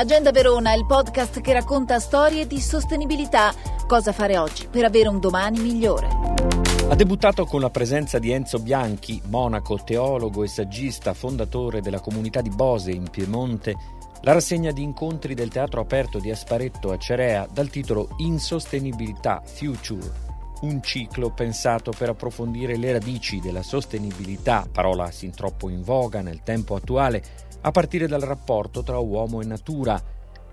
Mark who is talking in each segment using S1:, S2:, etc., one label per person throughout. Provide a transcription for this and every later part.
S1: Agenda Verona, il podcast che racconta storie di sostenibilità. Cosa fare oggi per avere un domani migliore.
S2: Ha debuttato con la presenza di Enzo Bianchi, monaco, teologo e saggista, fondatore della comunità di Bose in Piemonte, la rassegna di incontri del teatro aperto di Asparetto a Cerea dal titolo Insostenibilità Future un ciclo pensato per approfondire le radici della sostenibilità, parola sin troppo in voga nel tempo attuale, a partire dal rapporto tra uomo e natura.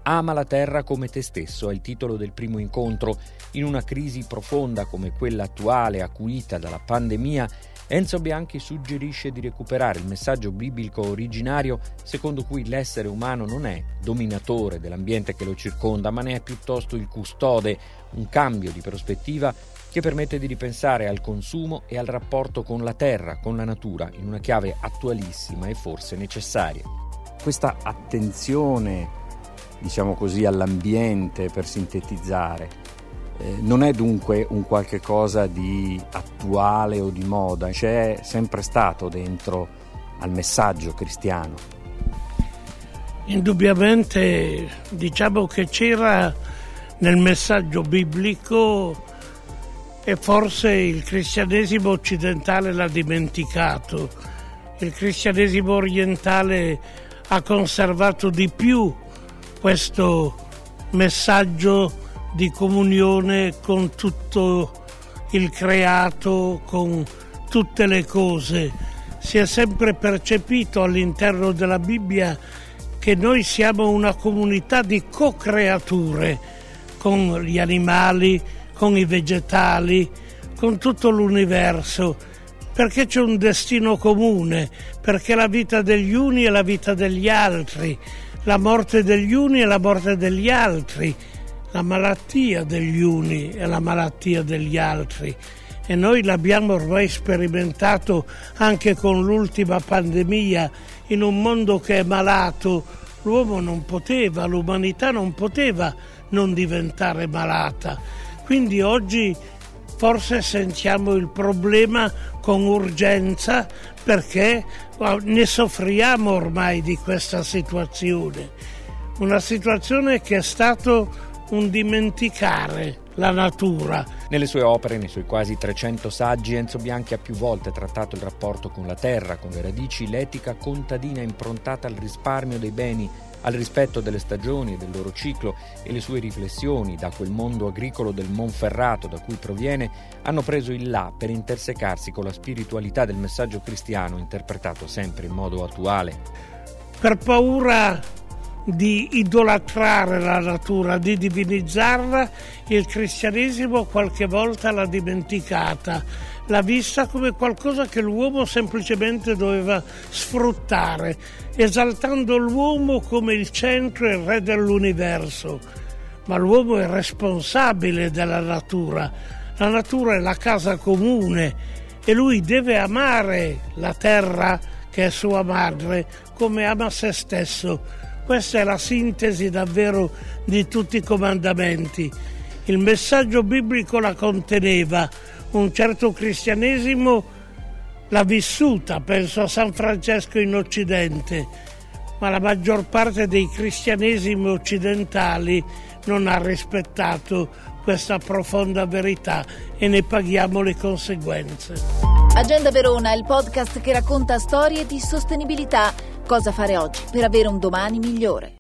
S2: Ama la terra come te stesso è il titolo del primo incontro. In una crisi profonda come quella attuale, acuita dalla pandemia, Enzo Bianchi suggerisce di recuperare il messaggio biblico originario secondo cui l'essere umano non è dominatore dell'ambiente che lo circonda, ma ne è piuttosto il custode, un cambio di prospettiva che permette di ripensare al consumo e al rapporto con la terra, con la natura, in una chiave attualissima e forse necessaria. Questa attenzione, diciamo così, all'ambiente, per sintetizzare, non è dunque un qualche cosa di attuale o di moda, c'è sempre stato dentro al messaggio cristiano.
S3: Indubbiamente diciamo che c'era nel messaggio biblico e forse il cristianesimo occidentale l'ha dimenticato. Il cristianesimo orientale ha conservato di più questo messaggio di comunione con tutto il creato, con tutte le cose. Si è sempre percepito all'interno della Bibbia che noi siamo una comunità di co-creature con gli animali, con i vegetali, con tutto l'universo, perché c'è un destino comune, perché la vita degli uni è la vita degli altri, la morte degli uni è la morte degli altri, la malattia degli uni è la malattia degli altri. E noi l'abbiamo ormai sperimentato anche con l'ultima pandemia, in un mondo che è malato, l'uomo non poteva, l'umanità non poteva non diventare malata quindi oggi forse sentiamo il problema con urgenza perché ne soffriamo ormai di questa situazione. Una situazione che è stato un dimenticare la natura.
S2: Nelle sue opere, nei suoi quasi 300 saggi, Enzo Bianchi ha più volte trattato il rapporto con la terra, con le radici, l'etica contadina improntata al risparmio dei beni al rispetto delle stagioni e del loro ciclo e le sue riflessioni da quel mondo agricolo del Monferrato da cui proviene hanno preso il là per intersecarsi con la spiritualità del messaggio cristiano interpretato sempre in modo attuale.
S3: Per paura di idolatrare la natura, di divinizzarla, il cristianesimo qualche volta l'ha dimenticata, l'ha vista come qualcosa che l'uomo semplicemente doveva sfruttare, esaltando l'uomo come il centro e il re dell'universo. Ma l'uomo è responsabile della natura, la natura è la casa comune e lui deve amare la terra che è sua madre come ama se stesso questa è la sintesi davvero di tutti i comandamenti. Il messaggio biblico la conteneva, un certo cristianesimo l'ha vissuta, penso a San Francesco in Occidente, ma la maggior parte dei cristianesimi occidentali non ha rispettato questa profonda verità e ne paghiamo le conseguenze.
S1: Agenda Verona, il podcast che racconta storie di sostenibilità Cosa fare oggi per avere un domani migliore?